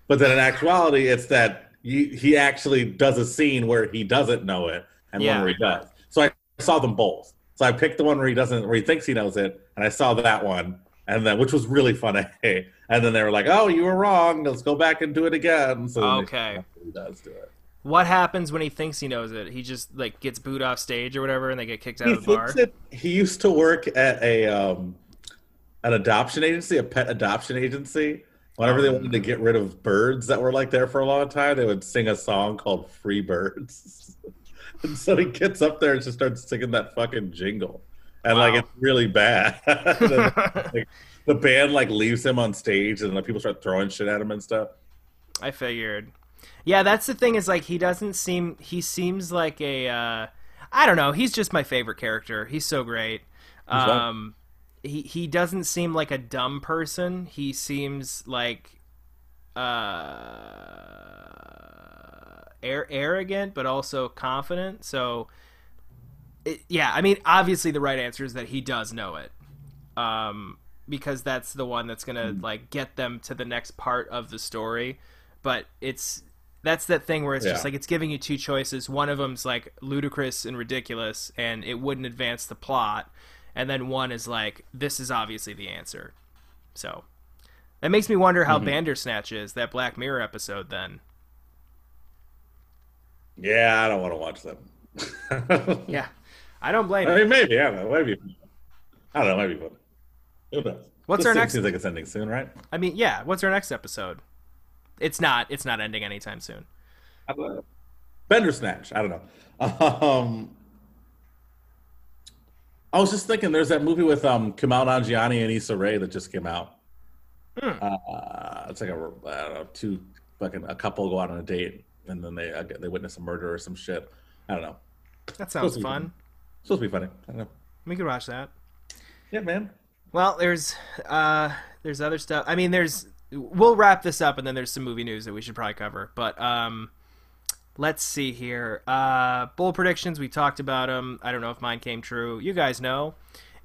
[SPEAKER 1] But then in actuality, it's that he, he actually does a scene where he doesn't know it and one where he does. So I saw them both. So I picked the one where he doesn't, where he thinks he knows it, and I saw that one, and then which was really funny. And then they were like, "Oh, you were wrong. Let's go back and do it again." So
[SPEAKER 2] Okay.
[SPEAKER 1] he does do it.
[SPEAKER 2] What happens when he thinks he knows it? He just like gets booed off stage or whatever, and they get kicked out
[SPEAKER 1] He
[SPEAKER 2] of the bar.
[SPEAKER 1] it, he used to work at a um, an adoption agency, a pet adoption agency. Whenever they wanted to get rid of birds that were like there for a long time, they would sing a song called "Free Birds." and so he gets up there and just starts singing that fucking jingle, and like it's really bad. Like, the band like leaves him on stage, and like, people start throwing shit at him and stuff.
[SPEAKER 2] I figured. Yeah, that's the thing is like he doesn't seem he seems like a uh I don't know, he's just my favorite character. He's so great. Um he he doesn't seem like a dumb person. He seems like uh ar- arrogant but also confident. So it, yeah, I mean obviously the right answer is that he does know it. Um because that's the one that's going to like get them to the next part of the story but it's that's that thing where it's just like it's giving you two choices. One of them's like ludicrous and ridiculous, and it wouldn't advance the plot, and then one is like this is obviously the answer. So that makes me wonder how
[SPEAKER 1] Mhm.
[SPEAKER 2] Bandersnatch is that Black Mirror episode. Then
[SPEAKER 1] Yeah, I don't want to watch them.
[SPEAKER 2] yeah, I don't blame.
[SPEAKER 1] I
[SPEAKER 2] you.
[SPEAKER 1] mean, maybe I don't know. Maybe I don't know. Maybe fun. Who knows?
[SPEAKER 2] What's
[SPEAKER 1] This
[SPEAKER 2] our next-
[SPEAKER 1] Seems like it's ending soon, right?
[SPEAKER 2] I mean, yeah. What's our next episode? It's not. It's not ending anytime soon.
[SPEAKER 1] Bender. Bandersnatch. I don't know. Um, I was just thinking, there's that movie with um Kumail Nanjiani and Issa Rae that just came out.
[SPEAKER 2] Hmm.
[SPEAKER 1] Uh, it's like a I don't know, two fucking a couple go out on a date and then they uh, they witness a murder or some shit. I don't know.
[SPEAKER 2] That sounds fun.
[SPEAKER 1] Supposed to be funny. I don't know.
[SPEAKER 2] We could watch that.
[SPEAKER 1] Yeah, man.
[SPEAKER 2] Well, there's uh there's other stuff. I mean, there's we'll wrap this up and then there's some movie news that we should probably cover. But um let's see here. Uh bowl predictions, we talked about them. I don't know if mine came true. You guys know.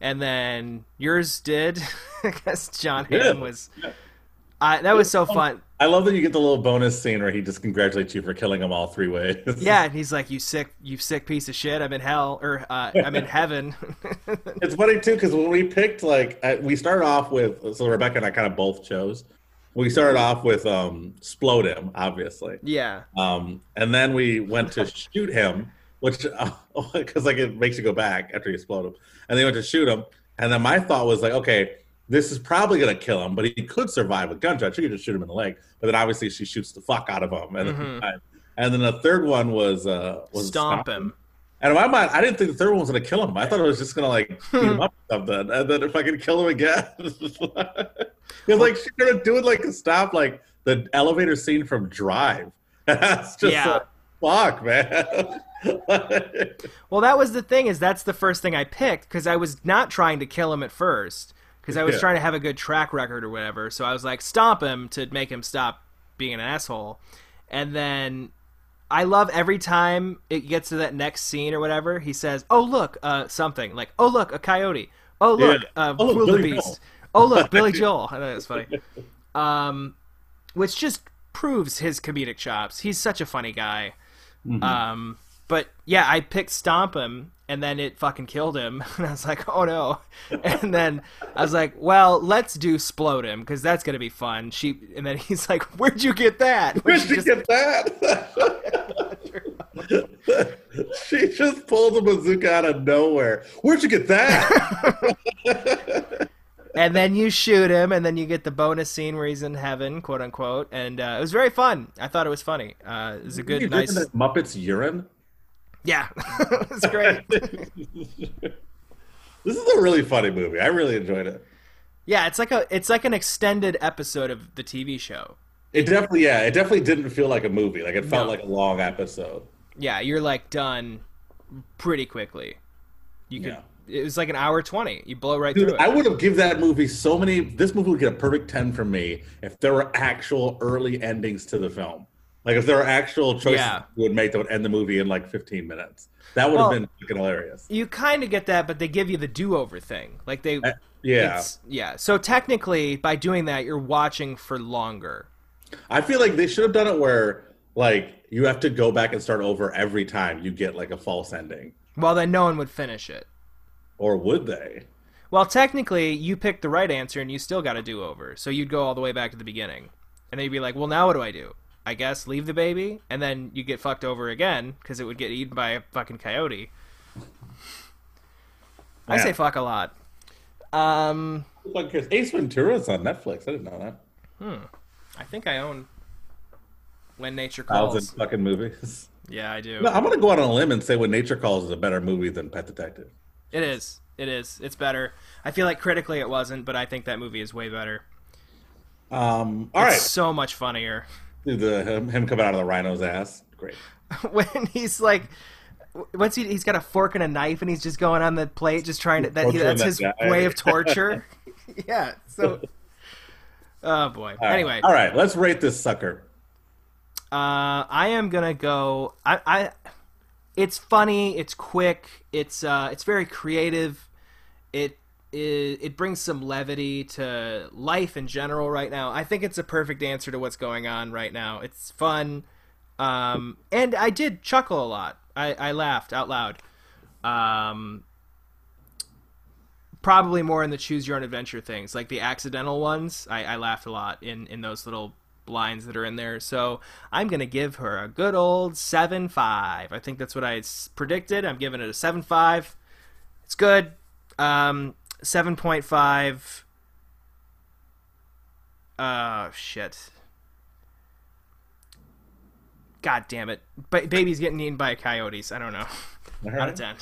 [SPEAKER 2] And then yours did because John
[SPEAKER 1] It.
[SPEAKER 2] Hamm was I that was so fun.
[SPEAKER 1] I love that you get the little bonus scene where he just congratulates you for killing him all three ways.
[SPEAKER 2] Yeah, and he's like, "You sick, you sick piece of shit. I'm in hell, or uh, I'm in heaven."
[SPEAKER 1] It's funny too because when we picked like I, we started off with so Rebecca and I kind of both chose. We started off with um explode him, obviously.
[SPEAKER 2] yeah,
[SPEAKER 1] Um, and then we went to shoot him, which because like it makes you go back after you explode him. And they went to shoot him, and then my thought was like, okay, this is probably gonna kill him, but he could survive with gunshot. She could just shoot him in the leg, but then obviously she shoots the fuck out of him. And,
[SPEAKER 2] Mhm.
[SPEAKER 1] and then the third one was uh was
[SPEAKER 2] Stomp him.
[SPEAKER 1] And in my mind, I didn't think the third one was gonna kill him. I thought it was just gonna like beat him hmm. up or something, and then if I could kill him again, it's like she's gonna do it like a stop, like the elevator scene from Drive. That's just
[SPEAKER 2] Yeah.
[SPEAKER 1] like, fuck, man.
[SPEAKER 2] Well, that was the thing is that's the first thing I picked because I was not trying to kill him at first because I was
[SPEAKER 1] Yeah.
[SPEAKER 2] trying to have a good track record or whatever. So I was like stomp him to make him stop being an asshole, and then I love every time it gets to that next scene or whatever. He says, "Oh look, uh, something like oh look, a coyote. Oh look,
[SPEAKER 1] Yeah.
[SPEAKER 2] uh,
[SPEAKER 1] Oh,
[SPEAKER 2] wildebeest.
[SPEAKER 1] Joel."
[SPEAKER 2] Oh look, Billy Joel." I know it's funny. Um, which just proves his comedic chops. He's such a funny guy.
[SPEAKER 1] Mm-hmm.
[SPEAKER 2] Um, but yeah, I picked Stomp him, and then it fucking killed him, and I was like, oh no. And then I was like, well, let's do Splode him because that's gonna be fun. She, and then he's like, where'd you get that?
[SPEAKER 1] Where'd
[SPEAKER 2] She
[SPEAKER 1] you
[SPEAKER 2] just-
[SPEAKER 1] get that? she just pulled a bazooka out of nowhere. Where'd you get that?
[SPEAKER 2] and then you shoot him, and then you get the bonus scene where he's in heaven, quote unquote, and uh, it was very fun. I thought it was funny. Uh, it was a good, nice.
[SPEAKER 1] Muppets urine.
[SPEAKER 2] Yeah, it's great.
[SPEAKER 1] This is a really funny movie. I really enjoyed it.
[SPEAKER 2] yeah, it's like a, it's like an extended episode of the TV show.
[SPEAKER 1] It definitely, yeah, it definitely didn't feel like a movie. Like it felt
[SPEAKER 2] No.
[SPEAKER 1] like a long episode.
[SPEAKER 2] Yeah, you're like done pretty quickly. You could.
[SPEAKER 1] Yeah.
[SPEAKER 2] It was like an hour twenty. You blow right
[SPEAKER 1] Dude,
[SPEAKER 2] through it.
[SPEAKER 1] I would have give that movie so many. This movie would get a perfect ten from me if there were actual early endings to the film. Like if there were actual choices
[SPEAKER 2] Yeah.
[SPEAKER 1] you would make that would end the movie in like fifteen minutes. That would
[SPEAKER 2] Well-
[SPEAKER 1] have been fucking hilarious.
[SPEAKER 2] you kind of get that, but they give you the do-over thing. Like they,
[SPEAKER 1] Uh, yeah.
[SPEAKER 2] yeah. So technically, by doing that, you're watching for longer.
[SPEAKER 1] I feel like they should have done it where like you have to go back and start over every time you get like a false ending.
[SPEAKER 2] Well, then no one would finish it.
[SPEAKER 1] Or would they?
[SPEAKER 2] Well, technically, you picked the right answer, and you still got a do-over. So you'd go all the way back to the beginning, and then you'd be like, "Well, now what do I do? I guess leave the baby, and then you get fucked over again because it would get eaten by a fucking coyote." I
[SPEAKER 1] Yeah.
[SPEAKER 2] say fuck a lot. Um,
[SPEAKER 1] Who fucking cares? Ace Ventura's on Netflix. I didn't know that. Hmm.
[SPEAKER 2] I think I own When Nature
[SPEAKER 1] Thousand
[SPEAKER 2] Calls.
[SPEAKER 1] fucking movies.
[SPEAKER 2] Yeah, I do.
[SPEAKER 1] No, I'm gonna go out on a limb and say When Nature Calls is a better movie than Pet Detective.
[SPEAKER 2] It is. It is. It's better. I feel like critically it wasn't, but I think that movie is way better.
[SPEAKER 1] Um, all
[SPEAKER 2] It's
[SPEAKER 1] right,
[SPEAKER 2] so much funnier.
[SPEAKER 1] Dude, the him, him coming out of the rhino's ass, great.
[SPEAKER 2] when he's like once he he's got a fork and a knife and he's just going on the plate just trying to that,
[SPEAKER 1] Torturing
[SPEAKER 2] that's
[SPEAKER 1] that
[SPEAKER 2] his way of torture yeah so oh boy
[SPEAKER 1] All right.
[SPEAKER 2] anyway
[SPEAKER 1] all right, let's rate this sucker.
[SPEAKER 2] Uh i am gonna go i i it's funny it's quick it's uh it's very creative it it, it brings some levity to life in general right now. I think it's a perfect answer to what's going on right now. It's fun. Um, and I did chuckle a lot. I, I laughed out loud. Um, probably more in the choose your own adventure things, like the accidental ones. I, I laughed a lot in, in those little lines that are in there. So I'm going to give her a good old 7 5. I think that's what I predicted. I'm giving it a 7 5. It's good. Um, 7.5. Oh, shit. God damn it. Ba- baby's getting eaten by coyotes. I don't know. Out of 10.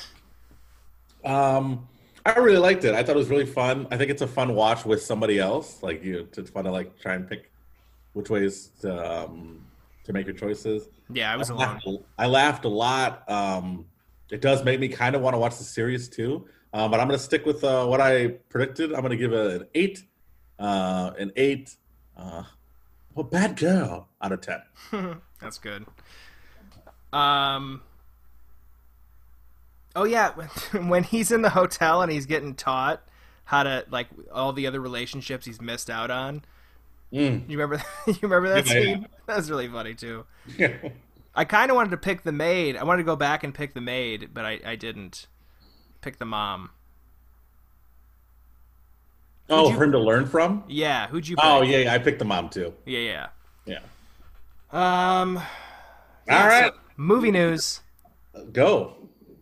[SPEAKER 1] Um, I really liked it. I thought it was really fun. I think it's a fun watch with somebody else. Like you, it's fun to like try and pick which ways to, um, to make your choices.
[SPEAKER 2] Yeah, I was alone.
[SPEAKER 1] laughed, I laughed a lot. Um, it does make me kind of want to watch the series too. Uh, but I'm going to stick with uh, what I predicted. I'm going to give it an eight, uh, an eight. Uh, well, bad girl out of ten.
[SPEAKER 2] That's good. Um. Oh yeah, when he's in the hotel and he's getting taught how to like all the other relationships he's missed out on. You remember? you remember that
[SPEAKER 1] Yeah, yeah.
[SPEAKER 2] scene? That was really funny too. Yeah. I kind of wanted to pick the maid. I wanted to go back and pick the maid, but I, I didn't. Pick the mom.
[SPEAKER 1] oh,
[SPEAKER 2] you-
[SPEAKER 1] for him to learn from.
[SPEAKER 2] Yeah, who'd you? Pick?
[SPEAKER 1] Oh yeah, yeah, I picked the mom too.
[SPEAKER 2] yeah, yeah.
[SPEAKER 1] Yeah.
[SPEAKER 2] Um,
[SPEAKER 1] All right,
[SPEAKER 2] movie news.
[SPEAKER 1] go.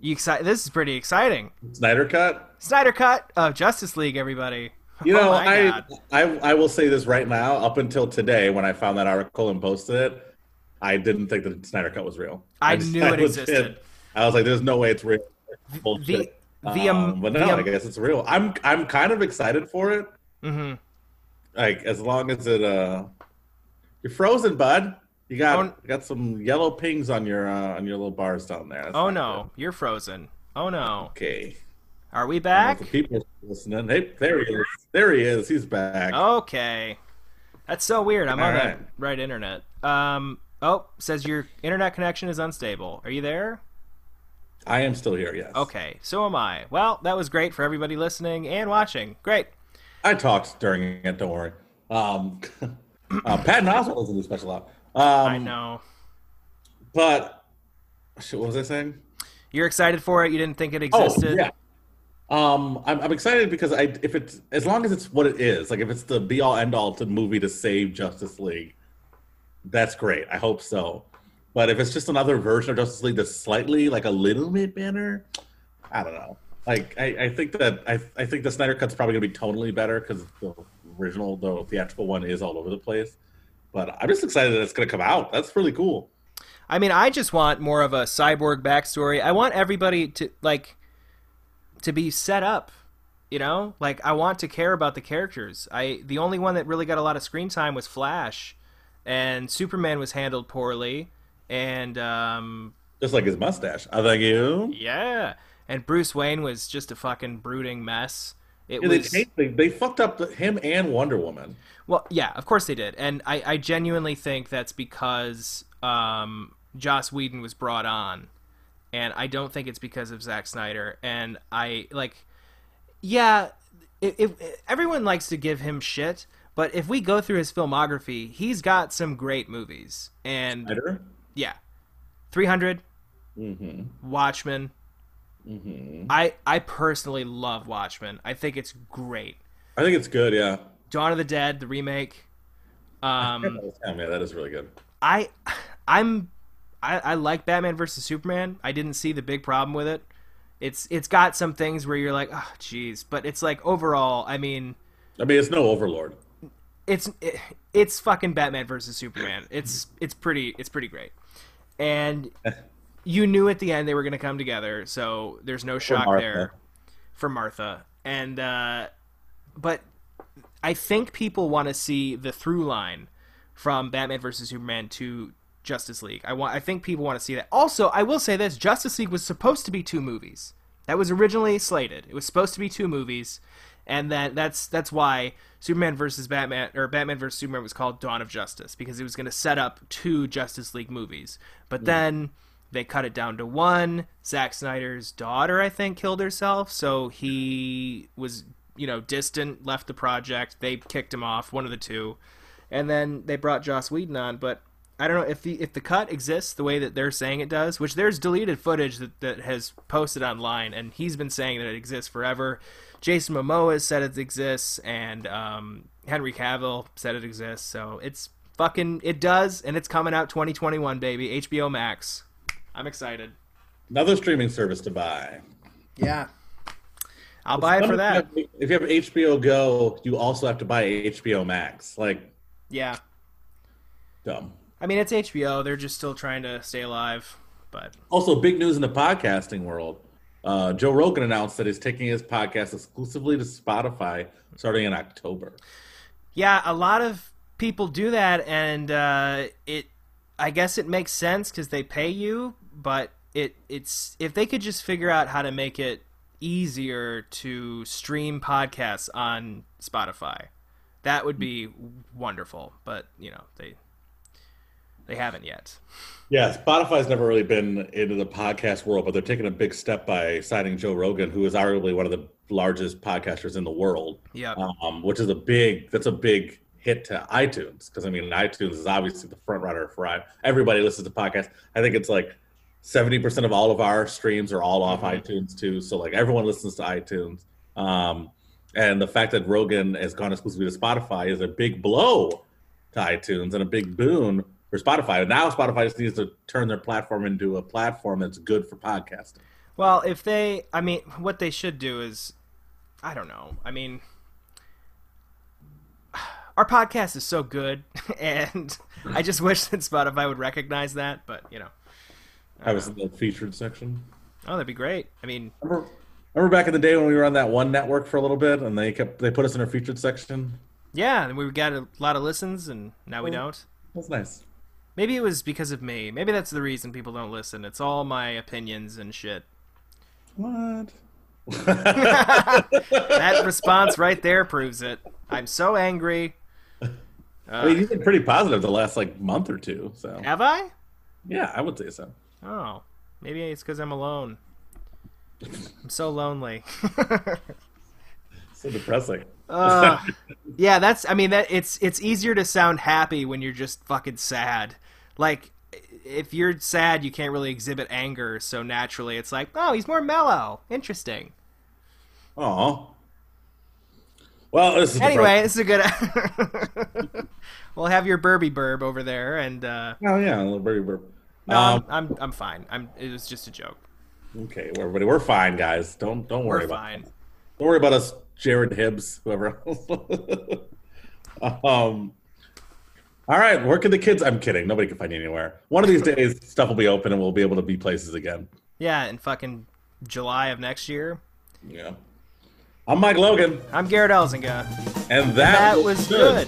[SPEAKER 2] You excited? This is pretty exciting.
[SPEAKER 1] Snyder cut.
[SPEAKER 2] Snyder cut of Justice League, everybody.
[SPEAKER 1] You know,
[SPEAKER 2] Oh
[SPEAKER 1] I, I I will say this right now. Up until today, when I found that article and posted it, I didn't think that the Snyder Cut was real.
[SPEAKER 2] I
[SPEAKER 1] just-
[SPEAKER 2] knew it
[SPEAKER 1] legit-
[SPEAKER 2] existed.
[SPEAKER 1] I was like, "There's no way it's real." Bullshit.
[SPEAKER 2] the, um,
[SPEAKER 1] Um, but
[SPEAKER 2] the,
[SPEAKER 1] no,
[SPEAKER 2] um,
[SPEAKER 1] I guess it's real. I'm I'm kind of excited for it.
[SPEAKER 2] Mm-hmm.
[SPEAKER 1] Like as long as it uh, you're frozen, bud. You got
[SPEAKER 2] Oh,
[SPEAKER 1] you got some yellow pings on your uh, on your little bars down there. That's
[SPEAKER 2] Oh no, you're frozen. Oh no.
[SPEAKER 1] Okay.
[SPEAKER 2] Are we back?
[SPEAKER 1] people listening. Hey, there he is. There he is. He's back.
[SPEAKER 2] Okay. That's so weird. I'm
[SPEAKER 1] All
[SPEAKER 2] on the
[SPEAKER 1] right.
[SPEAKER 2] right internet. Um. Oh, says your internet connection is unstable. Are you there?
[SPEAKER 1] I am still here. Yes.
[SPEAKER 2] Okay, so am I. Well, that was great for everybody listening and watching. Great.
[SPEAKER 1] I talked during it. Don't worry. Um, uh, Patton Oswalt was in the special out. Um,
[SPEAKER 2] I know.
[SPEAKER 1] But what was I saying?
[SPEAKER 2] You're excited for it. You didn't think it
[SPEAKER 1] Oh
[SPEAKER 2] existed.
[SPEAKER 1] yeah. Um, I'm, I'm excited because I if it's as long as it's what it is, like if it's the be all end all to movie to save Justice League, that's great. I hope so. But if it's just another version of Justice League that's slightly like a little bit better, I don't know. Like I, I think that I, I think the Snyder Cut's probably gonna be totally better because the original, the theatrical one, is all over the place. But I'm just excited that it's gonna come out. That's really cool.
[SPEAKER 2] I mean, I just want more of a cyborg backstory. I want everybody to like to be set up. You know, like I want to care about the characters. I the only one that really got a lot of screen time was Flash, and Superman was handled poorly, and um,
[SPEAKER 1] Just like his mustache. I thank you.
[SPEAKER 2] yeah, and Bruce Wayne was just a fucking brooding mess. It
[SPEAKER 1] Yeah, they,
[SPEAKER 2] was
[SPEAKER 1] changed- they, they fucked up him and Wonder Woman.
[SPEAKER 2] Well, yeah, of course they did, and I, I genuinely think that's because um, Joss Whedon was brought on, and I don't think it's because of Zack Snyder. And I like, yeah, if, if everyone likes to give him shit, but if we go through his filmography, he's got some great movies, and
[SPEAKER 1] Snyder?
[SPEAKER 2] yeah, 300,
[SPEAKER 1] Mm-hmm.
[SPEAKER 2] Watchmen.
[SPEAKER 1] Mm-hmm.
[SPEAKER 2] I I personally love Watchmen. I think it's great.
[SPEAKER 1] I think it's good, yeah.
[SPEAKER 2] Dawn of the Dead, the remake. Um,
[SPEAKER 1] yeah, that is really good.
[SPEAKER 2] I I'm I, I like Batman versus Superman. I didn't see the big problem with it. It's it's got some things where you're like, oh jeez, but it's like overall, I mean,
[SPEAKER 1] I mean, it's no Overlord.
[SPEAKER 2] it's it, it's fucking Batman versus Superman. It's it's pretty it's pretty great. And you knew at the end they were going to come together, so there's no shock
[SPEAKER 1] Martha.
[SPEAKER 2] there for Martha. And uh but I think people want to see the through line from Batman versus Superman to Justice League. I want I think people want to see that. Also, I will say this, Justice League was supposed to be two movies. That was originally slated. It was supposed to be two movies, and that that's that's why Superman versus Batman or Batman versus Superman was called Dawn of Justice because it was going to set up two Justice League movies. But hmm. then they cut it down to one. Zack Snyder's daughter, I think, killed herself, so he was you know distant, left the project. They kicked him off, one of the two, and then they brought Joss Whedon on, but. I don't know if the if the cut exists the way that they're saying it does, which there's deleted footage that, that has posted online, and he's been saying that it exists forever. Jason Momoa has said it exists, and um, Henry Cavill said it exists. So it's fucking it does, and it's coming out 2021, baby. HBO Max. I'm excited.
[SPEAKER 1] Another streaming service to buy.
[SPEAKER 2] Yeah, I'll buy it for that.
[SPEAKER 1] If you have HBO Go, you also have to buy HBO Max. Like,
[SPEAKER 2] Yeah,
[SPEAKER 1] dumb.
[SPEAKER 2] I mean it's HBO. They're just still trying to stay alive, but
[SPEAKER 1] Also, big news in the podcasting world. Uh, Joe Rogan announced that he's taking his podcast exclusively to Spotify starting in October.
[SPEAKER 2] Yeah, a lot of people do that, and uh, it. I guess it makes sense because they pay you, but it it's if they could just figure out how to make it easier to stream podcasts on Spotify, that would be wonderful. But you know they they haven't yet.
[SPEAKER 1] Yeah, Spotify's never really been into the podcast world, but they're taking a big step by signing Joe Rogan, who is arguably one of the largest podcasters in the world.
[SPEAKER 2] Yeah,
[SPEAKER 1] Um, which is a big that's a big hit to iTunes because I mean iTunes is obviously the front runner for i- everybody listens to podcasts. I think it's like seventy percent of all of our streams are all off iTunes too. So like everyone listens to iTunes. Um, and the fact that Rogan has gone exclusively to Spotify is a big blow to iTunes and a big boon for Spotify. Now Spotify just needs to turn their platform into a platform that's good for podcasting.
[SPEAKER 2] Well, if they, I mean, what they should do is, I don't know. I mean, our podcast is so good, and I just wish that Spotify would recognize that. But you know,
[SPEAKER 1] I was in the featured section.
[SPEAKER 2] oh, that'd be great. I mean,
[SPEAKER 1] Remember, remember back in the day when we were on that one network for a little bit, and they kept they put us in our featured section.
[SPEAKER 2] yeah, and we got a lot of listens, and now we don't.
[SPEAKER 1] That's nice.
[SPEAKER 2] Maybe it was because of me. Maybe that's the reason people don't listen. It's all my opinions and shit.
[SPEAKER 1] What?
[SPEAKER 2] That response right there proves it. I'm so angry.
[SPEAKER 1] I mean, you've been pretty positive the last like month or two. So
[SPEAKER 2] Have I?
[SPEAKER 1] yeah, I would say so.
[SPEAKER 2] Oh, maybe it's because I'm alone. I'm so lonely.
[SPEAKER 1] So depressing.
[SPEAKER 2] Uh, yeah, that's. I mean, that it's it's easier to sound happy when you're just fucking sad. Like, if you're sad, you can't really exhibit anger. So naturally, it's like, oh, he's more mellow. Interesting.
[SPEAKER 1] Oh. Well, this is
[SPEAKER 2] Anyway, this is a good. we'll have your Burby Burb over there, and uh.
[SPEAKER 1] Oh yeah, a little birdie burb.
[SPEAKER 2] no,
[SPEAKER 1] Um,
[SPEAKER 2] I'm, I'm I'm fine. I'm. It was just a joke.
[SPEAKER 1] okay, everybody, we're fine, guys. Don't don't worry
[SPEAKER 2] We're
[SPEAKER 1] about
[SPEAKER 2] fine.
[SPEAKER 1] don't worry about us, Jared Hibbs, whoever. else. um. All right, where can the kids? I'm kidding. Nobody can find you anywhere. One of these days, stuff will be open and we'll be able to be places again.
[SPEAKER 2] Yeah, in fucking July of next year.
[SPEAKER 1] Yeah. I'm Mike Logan,
[SPEAKER 2] I'm Garrett Elzinga.
[SPEAKER 1] and that,
[SPEAKER 2] That was good.